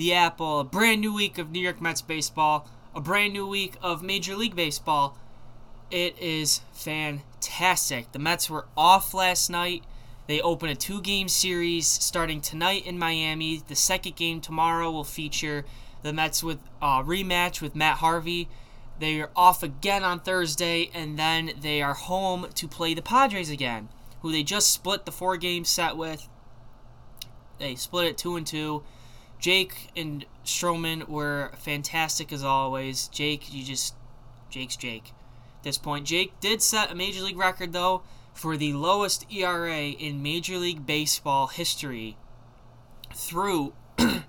the Apple. A brand new week of New York Mets baseball, a brand new week of Major League Baseball. It is fantastic. The Mets were off last night. They open a two game series starting tonight in Miami. The second game tomorrow will feature the Mets with a rematch with Matt Harvey. They are off again on Thursday, and then they are home to play the Padres again, who they just split the four game set with. They split it two and two. Jake and Stroman were fantastic as always. Jake, you just Jake's Jake. At this point, Jake did set a major league record though for the lowest ERA in Major League Baseball history through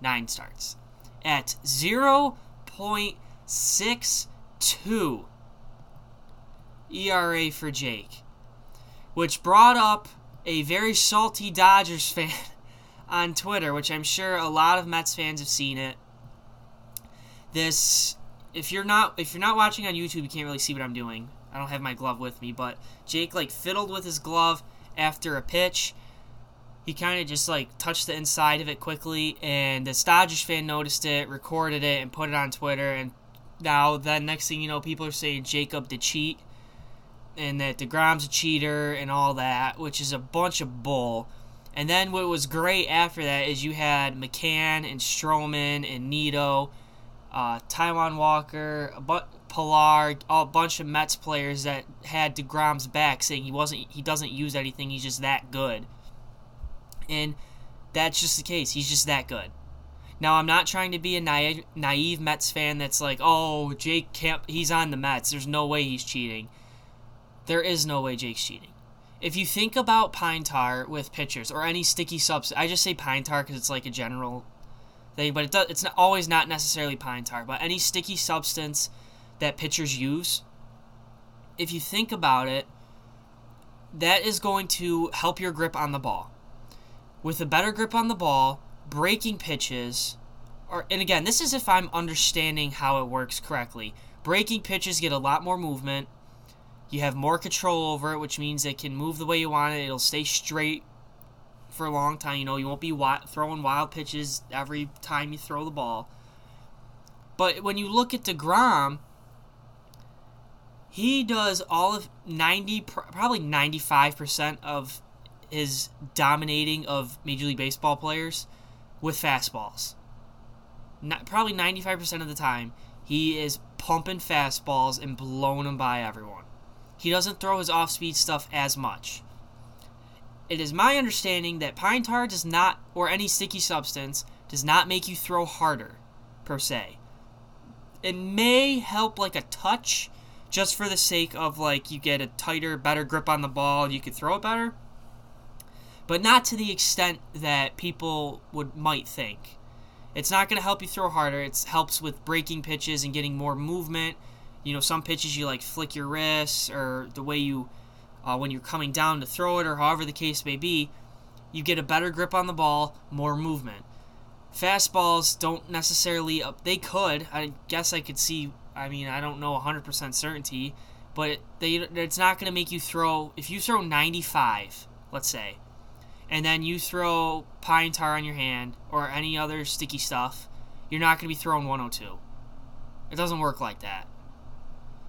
nine starts at 0.62 ERA for Jake, which brought up a very salty Dodgers fan on Twitter, which I'm sure a lot of Mets fans have seen it. This if you're not if you're not watching on YouTube, you can't really see what I'm doing. I don't have my glove with me, but Jake like fiddled with his glove after a pitch. He kind of just like touched the inside of it quickly, and the Dodgers fan noticed it, recorded it, and put it on Twitter. And now, then next thing you know, people are saying Jacob did cheat, and that Degrom's a cheater, and all that, which is a bunch of bull. And then what was great after that is you had McCann and Stroman and Nido, uh, Taijuan Walker, a bu- Pilar, a bunch of Mets players that had Degrom's back, saying he wasn't, he doesn't use anything, he's just that good. And that's just the case. He's just that good. Now I'm not trying to be a naive, naive Mets fan that's like, oh, Jake can't, he's on the Mets. There's no way he's cheating. There is no way Jake's cheating. If you think about pine tar with pitchers or any sticky substance, I just say pine tar because it's like a general thing, but it does, it's not, always not necessarily pine tar, but any sticky substance that pitchers use, if you think about it, that is going to help your grip on the ball. With a better grip on the ball, breaking pitches, or and again, this is if I'm understanding how it works correctly. Breaking pitches get a lot more movement. You have more control over it, which means it can move the way you want it. It'll stay straight for a long time. You know, you won't be throwing wild pitches every time you throw the ball. But when you look at DeGrom, he does all of 90, probably 95% of his dominating of Major League Baseball players with fastballs. Not, probably 95% of the time, he is pumping fastballs and blowing them by everyone. He doesn't throw his off speed stuff as much. It is my understanding that pine tar does not, or any sticky substance, does not make you throw harder, per se. It may help like a touch, just for the sake of like you get a tighter, better grip on the ball you can throw it better but not to the extent that people would might think. It's not going to help you throw harder. It helps with breaking pitches and getting more movement. You know, some pitches you like flick your wrists or the way you uh, when you're coming down to throw it or however the case may be, you get a better grip on the ball, more movement. Fastballs don't necessarily uh, they could. I guess I could see I mean, I don't know 100% certainty, but they it's not going to make you throw if you throw 95, let's say and then you throw pine tar on your hand or any other sticky stuff, you're not going to be throwing 102. It doesn't work like that.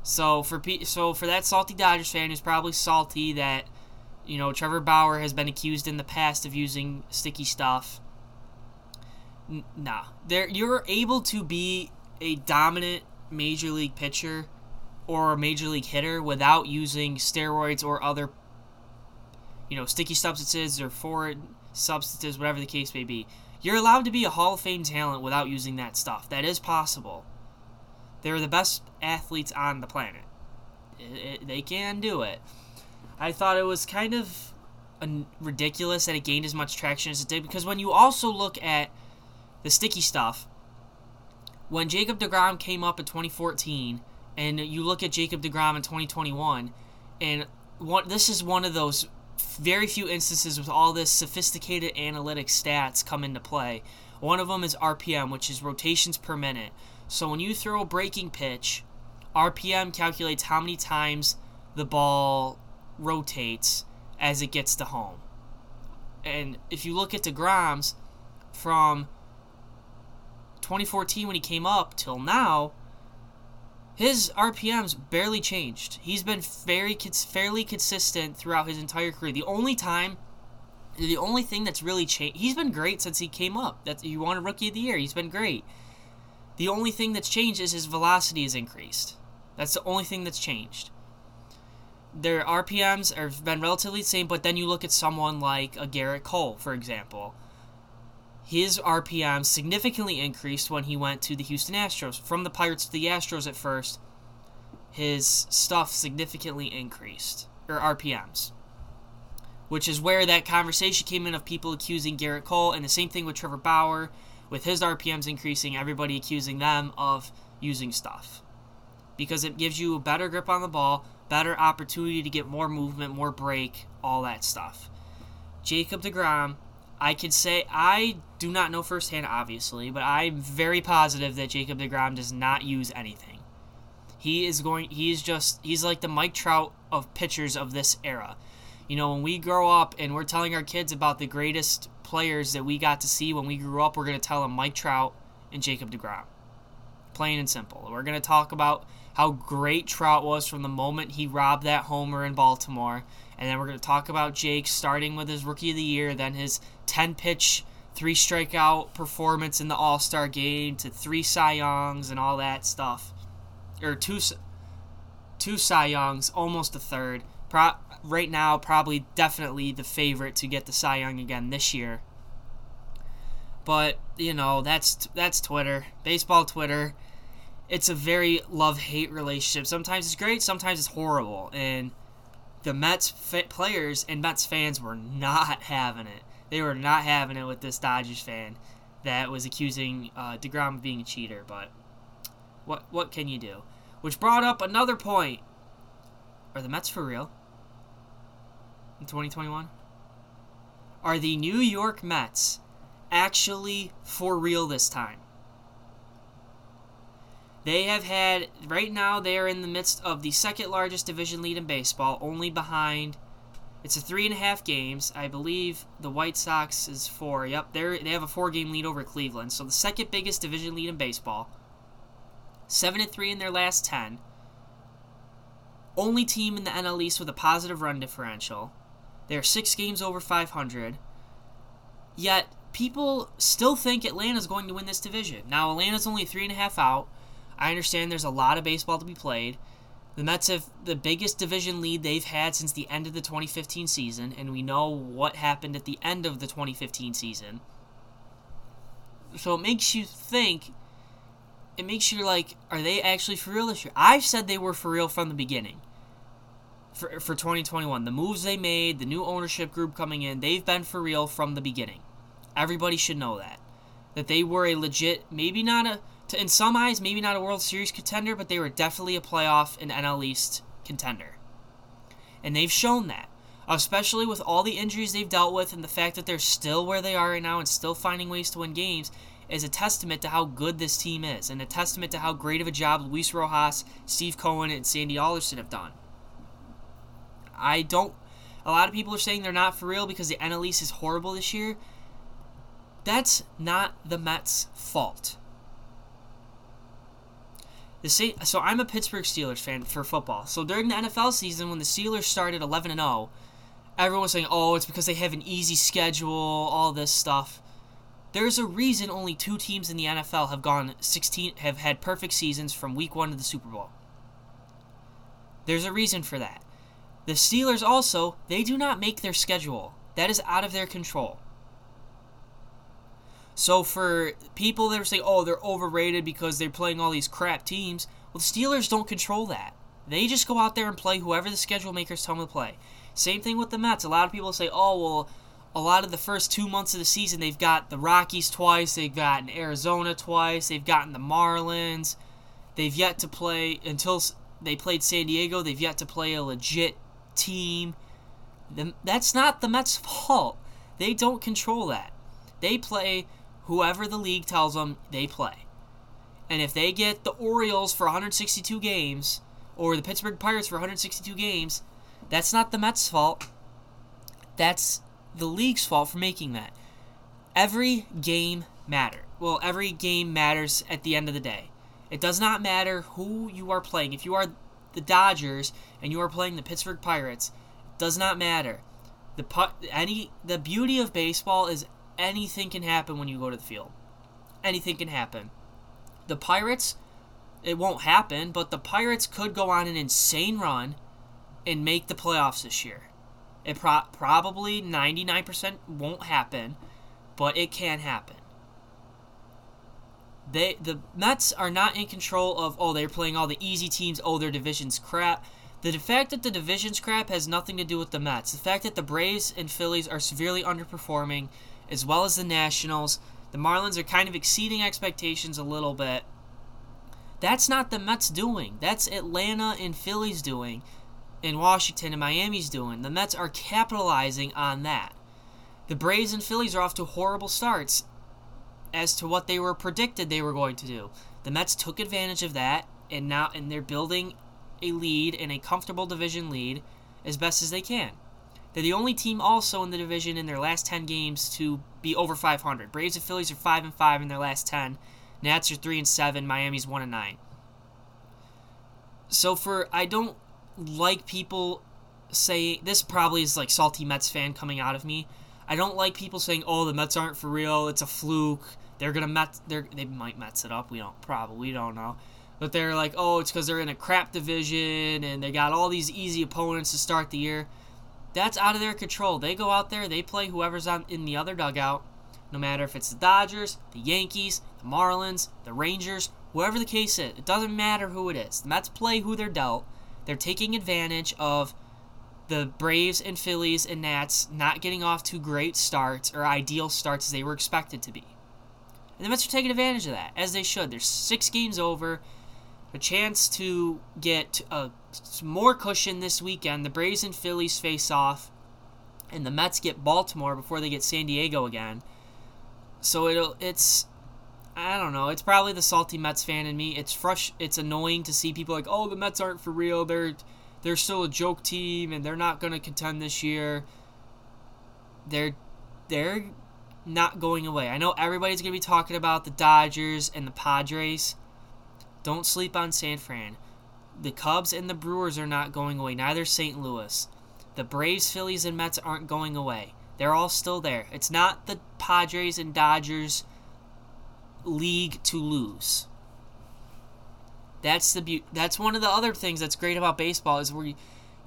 So for so for that salty Dodgers fan who's probably salty that you know Trevor Bauer has been accused in the past of using sticky stuff. N- nah, there you're able to be a dominant major league pitcher or a major league hitter without using steroids or other you know, sticky substances or foreign substances, whatever the case may be. You're allowed to be a Hall of Fame talent without using that stuff. That is possible. They're the best athletes on the planet. It, it, they can do it. I thought it was kind of ridiculous that it gained as much traction as it did because when you also look at the sticky stuff, when Jacob DeGrom came up in 2014, and you look at Jacob DeGrom in 2021, and one, this is one of those very few instances with all this sophisticated analytic stats come into play. One of them is RPM, which is rotations per minute. So when you throw a breaking pitch, RPM calculates how many times the ball rotates as it gets to home. And if you look at DeGrom's from 2014 when he came up till now, his RPMs barely changed. He's been very fairly consistent throughout his entire career. The only time, the only thing that's really changed, he's been great since he came up. That he won a Rookie of the Year. He's been great. The only thing that's changed is his velocity has increased. That's the only thing that's changed. Their RPMs have been relatively the same, but then you look at someone like a Gerrit Cole, for example his RPM significantly increased when he went to the Houston Astros. From the Pirates to the Astros at first, his stuff significantly increased, or RPMs. Which is where that conversation came in of people accusing Gerrit Cole, and the same thing with Trevor Bauer, with his RPMs increasing, everybody accusing them of using stuff. Because it gives you a better grip on the ball, better opportunity to get more movement, more break, all that stuff. Jacob DeGrom I could say I do not know firsthand, obviously, but I'm very positive that Jacob Degrom does not use anything. He is going. He's just. He's like the Mike Trout of pitchers of this era. You know, when we grow up and we're telling our kids about the greatest players that we got to see when we grew up, we're going to tell them Mike Trout and Jacob DeGrom. Plain and simple. We're going to talk about how great Trout was from the moment he robbed that homer in Baltimore. And then we're going to talk about Jake starting with his rookie of the year, then his 10 pitch, three strikeout performance in the All Star game to three Cy Youngs and all that stuff. Or two, two Cy Youngs, almost a third. Right now, probably definitely the favorite to get the Cy Young again this year. But you know that's that's Twitter, baseball Twitter. It's a very love hate relationship. Sometimes it's great, sometimes it's horrible, and the Mets players and Mets fans were not having it. They were not having it with this Dodgers fan that was accusing uh, Degrom of being a cheater. But what what can you do? Which brought up another point: Are the Mets for real in 2021? Are the New York Mets actually for real this time? They have had right now they are in the midst of the second largest division lead in baseball, only behind it's a three and a half games. I believe the White Sox is four. Yep, they they have a four game lead over Cleveland. So the second biggest division lead in baseball. Seven and three in their last ten. Only team in the NL East with a positive run differential. They're six games over 500. Yet people still think Atlanta's going to win this division. Now Atlanta's only three and a half out. I understand there's a lot of baseball to be played. The Mets have the biggest division lead they've had since the end of the 2015 season, and we know what happened at the end of the 2015 season. So it makes you think, it makes you like, are they actually for real this year? I've said they were for real from the beginning. For, for 2021, the moves they made, the new ownership group coming in, they've been for real from the beginning. Everybody should know that. That they were a legit, maybe not a to, in some eyes, maybe not a World Series contender, but they were definitely a playoff and NL East contender. And they've shown that, especially with all the injuries they've dealt with and the fact that they're still where they are right now and still finding ways to win games is a testament to how good this team is and a testament to how great of a job Luis Rojas, Steve Cohen, and Sandy Alderson have done. I don't. A lot of people are saying they're not for real because the East is horrible this year. That's not the Mets' fault. The so I'm a Pittsburgh Steelers fan for football. So during the NFL season, when the Steelers started 11 and 0, everyone was saying, "Oh, it's because they have an easy schedule, all this stuff." There's a reason only two teams in the NFL have gone 16 have had perfect seasons from week 1 to the Super Bowl. There's a reason for that. The Steelers also, they do not make their schedule. That is out of their control. So for people that are saying, oh, they're overrated because they're playing all these crap teams, well, the Steelers don't control that. They just go out there and play whoever the schedule makers tell them to play. Same thing with the Mets. A lot of people say, oh, well, a lot of the first two months of the season, they've got the Rockies twice, they've gotten Arizona twice, they've gotten the Marlins. They've yet to play, until they played San Diego, they've yet to play a legit team. That's not the Mets' fault. They don't control that. They play whoever the league tells them they play. And if they get the Orioles for 162 games or the Pittsburgh Pirates for 162 games, that's not the Mets' fault. That's the league's fault for making that. Every game matter. Well, every game matters at the end of the day. It does not matter who you are playing. If you are the Dodgers and you are playing the Pittsburgh Pirates, it does not matter. The any the beauty of baseball is anything can happen when you go to the field. Anything can happen. The Pirates, it won't happen, but the Pirates could go on an insane run and make the playoffs this year. It pro- probably 99% won't happen, but it can happen. They the Mets are not in control of oh they're playing all the easy teams, oh their division's crap. The fact that the division's crap has nothing to do with the Mets. The fact that the Braves and Phillies are severely underperforming, as well as the Nationals, the Marlins are kind of exceeding expectations a little bit. That's not the Mets doing. That's Atlanta and Phillies doing and Washington and Miami's doing. The Mets are capitalizing on that. The Braves and Phillies are off to horrible starts as to what they were predicted they were going to do. The Mets took advantage of that and now and they're building a lead and a comfortable division lead as best as they can. They're the only team also in the division in their last 10 games to be over 500. Braves and Phillies are 5 and 5 in their last 10. Nats are 3 and 7, Miami's 1 and 9. So for I don't like people saying this probably is like salty Mets fan coming out of me. I don't like people saying, "Oh, the Mets aren't for real. It's a fluke. They're gonna Mets. They're they might Mets it up. We don't probably we don't know." But they're like, "Oh, it's because they're in a crap division and they got all these easy opponents to start the year." That's out of their control. They go out there, they play whoever's on in the other dugout, no matter if it's the Dodgers, the Yankees, the Marlins, the Rangers, whoever the case is. It doesn't matter who it is. The Mets play who they're dealt they're taking advantage of the Braves and Phillies and Nats not getting off to great starts or ideal starts as they were expected to be. And the Mets are taking advantage of that, as they should. There's six games over, a chance to get uh, a, more cushion this weekend. The Braves and Phillies face off, and the Mets get Baltimore before they get San Diego again. So it'll it's I don't know. It's probably the salty Mets fan in me. It's fresh. It's annoying to see people like, oh, the Mets aren't for real. They're they're still a joke team, and they're not going to contend this year. They're they're not going away. I know everybody's going to be talking about the Dodgers and the Padres. Don't sleep on San Fran. The Cubs and the Brewers are not going away. Neither St. Louis. The Braves, Phillies, and Mets aren't going away. They're all still there. It's not the Padres and Dodgers league to lose. That's the be- that's one of the other things that's great about baseball is where you,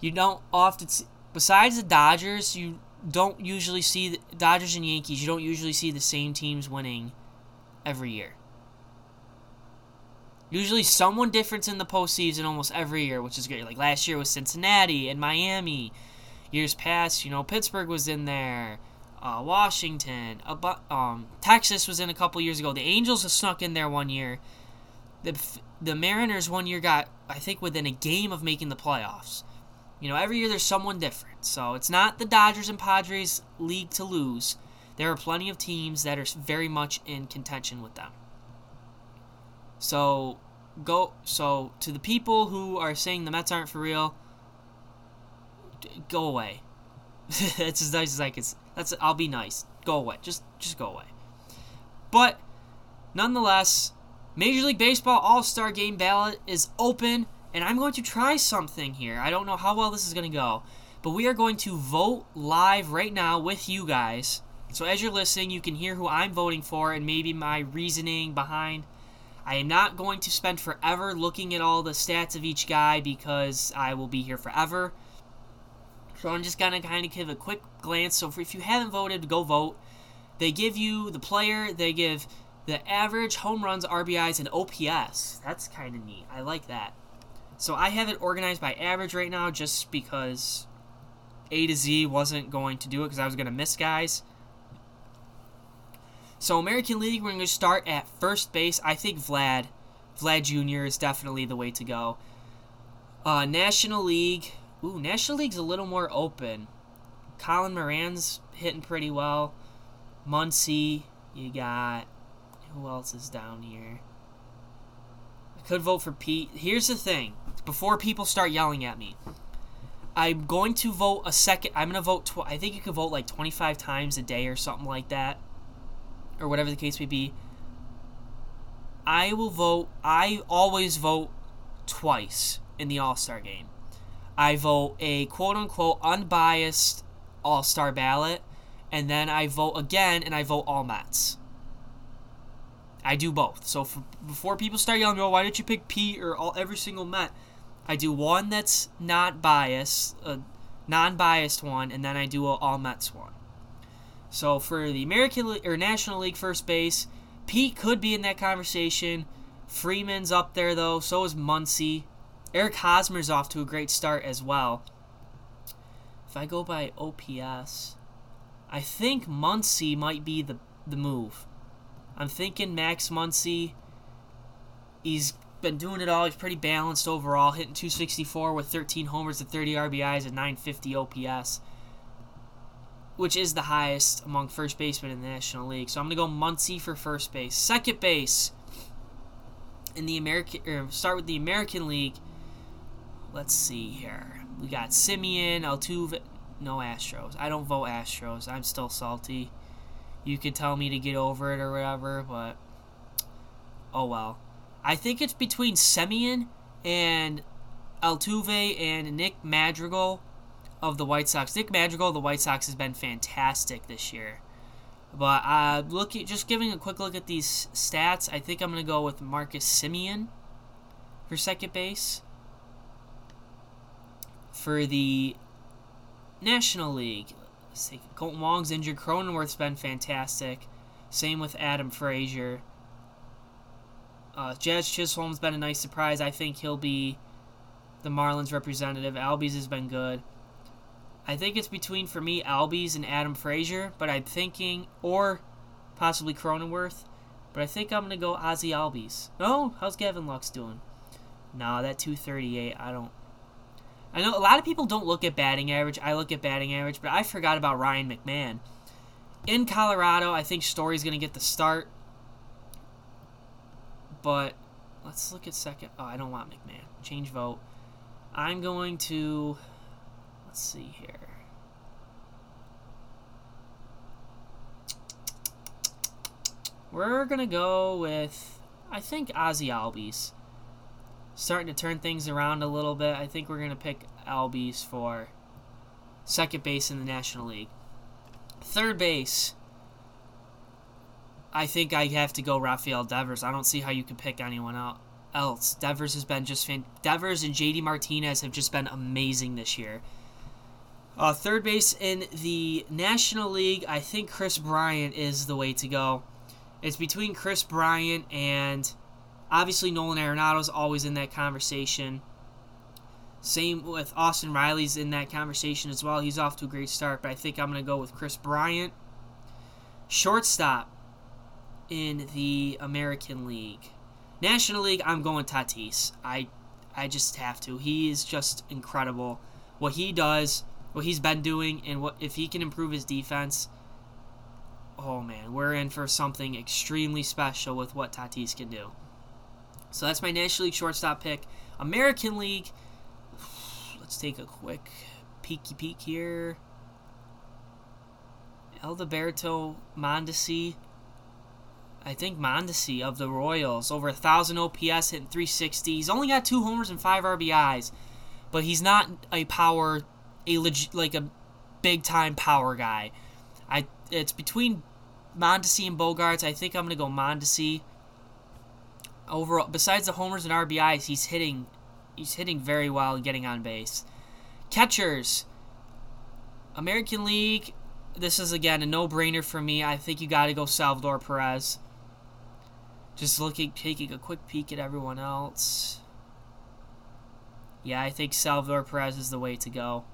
you don't often see, besides the Dodgers, you don't usually see the Dodgers and Yankees, you don't usually see the same teams winning every year. Usually someone different in the postseason almost every year, which is great. Like last year was Cincinnati and Miami. Years past, you know, Pittsburgh was in there uh, Washington, um, Texas was in a couple years ago. The Angels have snuck in there one year. The the Mariners one year got I think within a game of making the playoffs. You know, every year there's someone different. So it's not the Dodgers and Padres league to lose. There are plenty of teams that are very much in contention with them. So go so to the people who are saying the Mets aren't for real, go away. it's as nice as I can. That's I'll be nice. Go away. Just just go away. But nonetheless, Major League Baseball All-Star Game ballot is open and I'm going to try something here. I don't know how well this is going to go, but we are going to vote live right now with you guys. So as you're listening, you can hear who I'm voting for and maybe my reasoning behind. I am not going to spend forever looking at all the stats of each guy because I will be here forever. So I'm just gonna kind of give a quick glance. So if you haven't voted, go vote. They give you the player. They give the average home runs, RBIs, and OPS. That's kind of neat. I like that. So I have it organized by average right now, just because A to Z wasn't going to do it because I was gonna miss guys. So American League, we're going to start at first base. I think Vlad, Vlad Jr. is definitely the way to go. Uh, National League, Ooh, National League's a little more open. Colin Moran's hitting pretty well. Muncy, you got who else is down here? I could vote for Pete. Here's the thing. Before people start yelling at me, I'm going to vote a second. I'm going to vote. Tw- I think you can vote like 25 times a day or something like that, or whatever the case may be. I will vote. I always vote twice in the All Star game. I vote a quote unquote unbiased All Star ballot, and then I vote again and I vote all Mets. I do both. So for, before people start yelling, "Oh, why did you pick Pete or all every single Met?" I do one that's not biased, a non-biased one, and then I do a all Mets one. So for the American Le- or National League first base, Pete could be in that conversation. Freeman's up there though. So is Muncy. Eric Hosmer's off to a great start as well. If I go by OPS, I think Muncy might be the the move. I'm thinking Max Muncy. He's been doing it all. He's pretty balanced overall, hitting 264 with 13 homers and 30 RBIs and 950 OPS, which is the highest among first basemen in the National League. So I'm gonna go Muncy for first base. Second base in the American, or er, start with the American League. Let's see here. We got Semien, Altuve. No Astros. I don't vote Astros. I'm still salty. You could tell me to get over it or whatever, but oh well. I think it's between Semien and Altuve and Nick Madrigal of the White Sox. Nick Madrigal the White Sox has been fantastic this year. But uh, look at just giving a quick look at these stats. I think I'm gonna go with Marcus Semien for second base. For the National League, let's see. Kolten Wong's injured. Cronenworth's been fantastic. Same with Adam Frazier. Uh, Jazz Chisholm's been a nice surprise. I think he'll be the Marlins representative. Albies has been good. I think it's between, for me, Albies and Adam Frazier, but I'm thinking, or possibly Cronenworth, but I think I'm to go Ozzy Albies. Oh, how's Gavin Lux doing? Nah, that 238, I don't. I know a lot of people don't look at batting average. I look at batting average, but I forgot about Ryan McMahon. In Colorado, I think Story's to get the start. But let's look at second. Oh, I don't want McMahon. Change vote. I'm going to. Let's see here. We're to go with, I think, Ozzy Albies. Starting to turn things around a little bit. I think we're to pick Albies for second base in the National League. Third base. I think I have to go Rafael Devers. I don't see how you can pick anyone else. Devers has been just fan- Devers and JD Martinez have just been amazing this year. Uh, third base in the National League, I think Kris Bryant is the way to go. It's between Kris Bryant and obviously Nolan Arenado's always in that conversation. Same with Austin Riley's in that conversation as well. He's off to a great start, but I think I'm going to go with Kris Bryant. Shortstop in the American League. National League, I'm going Tatis. I I just have to. He is just incredible. What he does, what he's been doing, and what if he can improve his defense. Oh man, we're in for something extremely special with what Tatis can do. So that's my National League shortstop pick. American League, let's take a quick peeky peek here. Alberto Mondesi. I think Mondesi of the Royals. Over a thousand OPS, hitting 360. He's only got two homers and five RBIs, but he's not a power, a legit like a big time power guy. I it's between Mondesi and Bogaerts. I think I'm gonna go Mondesi. Overall, besides the homers and RBIs, he's hitting, he's hitting very well and getting on base. Catchers. American League. This is again a no-brainer for me. I think you got to go Salvador Perez. Just looking, taking a quick peek at everyone else. Yeah, I think Salvador Perez is the way to go.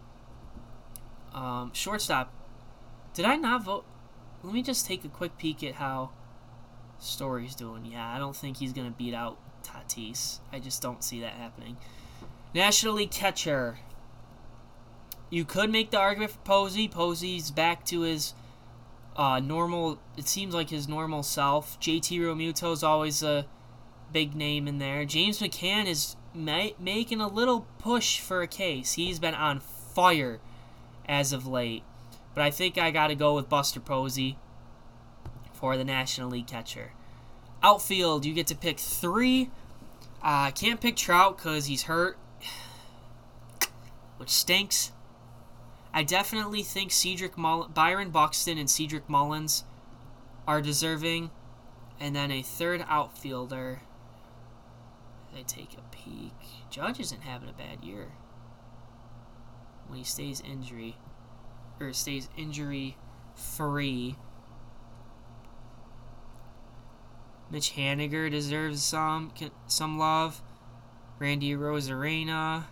Um, shortstop. Did I not vote? Let me just take a quick peek at how Story's doing. Yeah, I don't think he's going to beat out Tatis. I just don't see that happening. National League catcher. You could make the argument for Posey. Posey's back to his uh, normal, it seems like his normal self. JT Realmuto is always a big name in there. James McCann is ma- making a little push for a case. He's been on fire as of late. But I think I got to go with Buster Posey for the National League catcher. Outfield, you get to pick three. I uh, can't pick Trout because he's hurt, which stinks. I definitely think Cedric Mull- Byron Buxton and Cedric Mullins are deserving. And then a third outfielder. I take a peek. Judge isn't having a bad year. When he stays injury or stays injury free. Mitch Haniger deserves some some love. Randy Arozarena.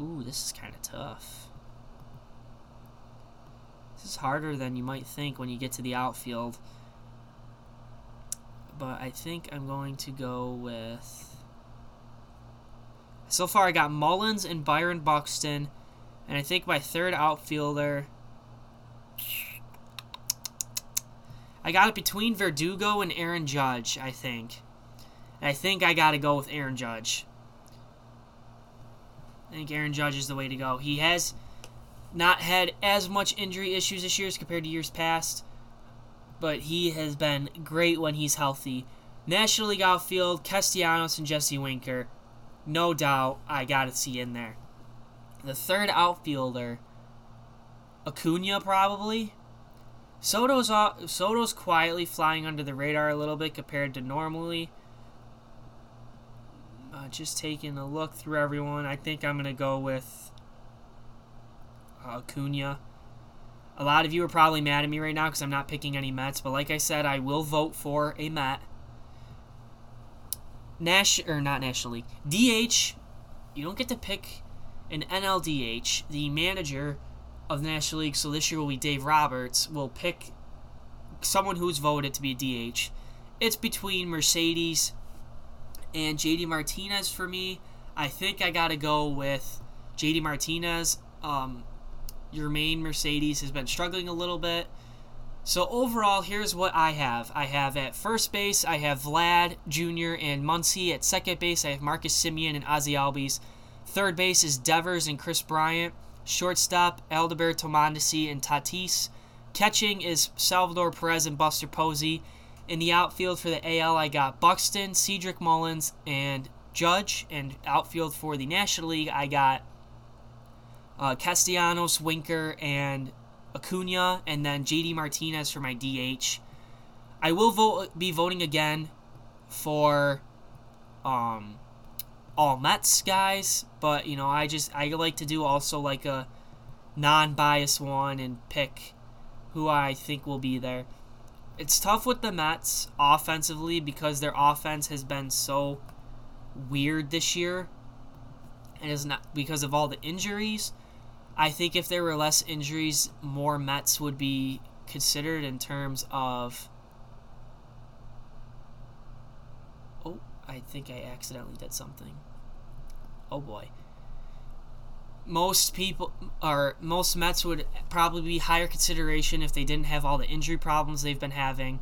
Ooh, this is kind of tough. This is harder than you might think when you get to the outfield. But I think I'm going to go with. So far, I got Mullins and Byron Buxton. And I think my third outfielder. I got it between Verdugo and Aaron Judge, I think. And I think I got to go with Aaron Judge. I think Aaron Judge is the way to go. He has not had as much injury issues this year as compared to years past, but he has been great when he's healthy. National League outfield, Castellanos and Jesse Winker. No doubt I got to see in there. The third outfielder, Acuna probably. Soto's Soto's quietly flying under the radar a little bit compared to normally. Uh, just taking a look through everyone, I think I'm gonna go with uh, Acuna. A lot of you are probably mad at me right now because I'm not picking any Mets, but like I said, I will vote for a Met. Nash or not National League DH. You don't get to pick an NLDH. The manager of the National League, so this year will be Dave Roberts, will pick someone who's voted to be a DH. It's between Mercedes and JD Martinez for me. I think I got to go with JD Martinez. Um, Yermín Mercedes has been struggling a little bit. So overall, here's what I have. I have at first base, I have Vlad Jr. and Muncy. At second base, I have Marcus Semien and Ozzy Albies. Third base is Devers and Kris Bryant. Shortstop, Alberto Mondesi and Tatis. Catching is Salvador Perez and Buster Posey. In the outfield for the AL, I got Buxton, Cedric Mullins, and Judge. And outfield for the National League, I got uh, Castellanos, Winker, and Acuna, and then JD Martinez for my DH. I will vote be voting again for um, all Mets guys, but you know I just I like to do also like a non-biased one and pick who I think will be there. It's tough with the Mets offensively because their offense has been so weird this year. And is not because of all the injuries. I think if there were less injuries, more Mets would be considered in terms of Oh, I think I accidentally did something. Oh boy most people or most Mets would probably be higher consideration if they didn't have all the injury problems they've been having.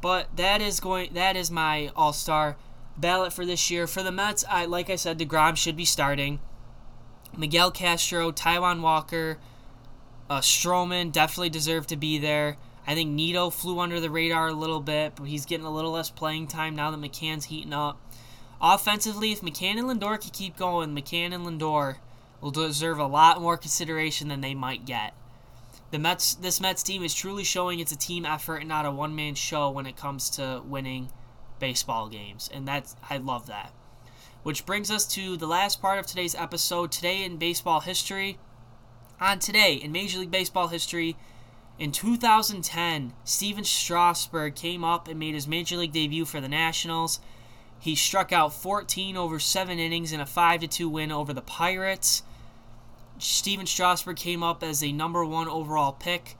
But that is going that is my all-star ballot for this year. For the Mets, I like I said, DeGrom should be starting. Miguel Castro, Taijuan Walker, uh, Stroman definitely deserve to be there. I think Nido flew under the radar a little bit, but he's getting a little less playing time now that McCann's heating up. Offensively, if McCann and Lindor can keep going, McCann and Lindor will deserve a lot more consideration than they might get. The Mets, this Mets team is truly showing it's a team effort and not a one-man show when it comes to winning baseball games, and that's I love that. Which brings us to the last part of today's episode. Today in baseball history, on today in Major League Baseball history, in 2010, Stephen Strasburg came up and made his Major League debut for the Nationals. He struck out 14 over seven innings in a 5 2 win over the Pirates. Stephen Strasburg came up as a number one overall pick,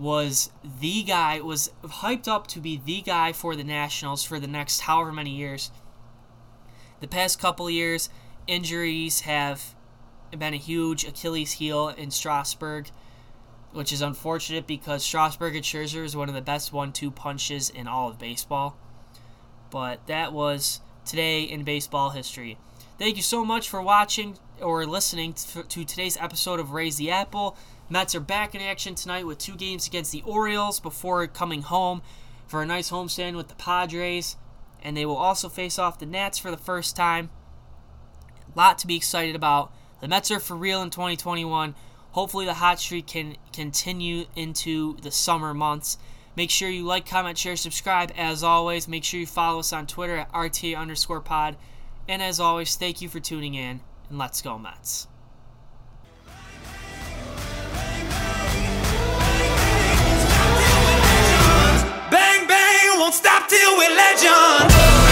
was the guy, was hyped up to be the guy for the Nationals for the next however many years. The past couple years, injuries have been a huge Achilles heel in Strasburg, which is unfortunate because Strasburg and Scherzer is one of the best one two punches in all of baseball. But that was today in baseball history. Thank you so much for watching or listening to, to today's episode of Raise the Apple. Mets are back in action tonight with two games against the Orioles before coming home for a nice homestand with the Padres. And they will also face off the Nats for the first time. A lot to be excited about. The Mets are for real in 2021. Hopefully, the hot streak can continue into the summer months. Make sure you like, comment, share, subscribe. As always, make sure you follow us on Twitter at RT underscore pod. And as always, thank you for tuning in, and let's go, Mets. won't stop till we're legends.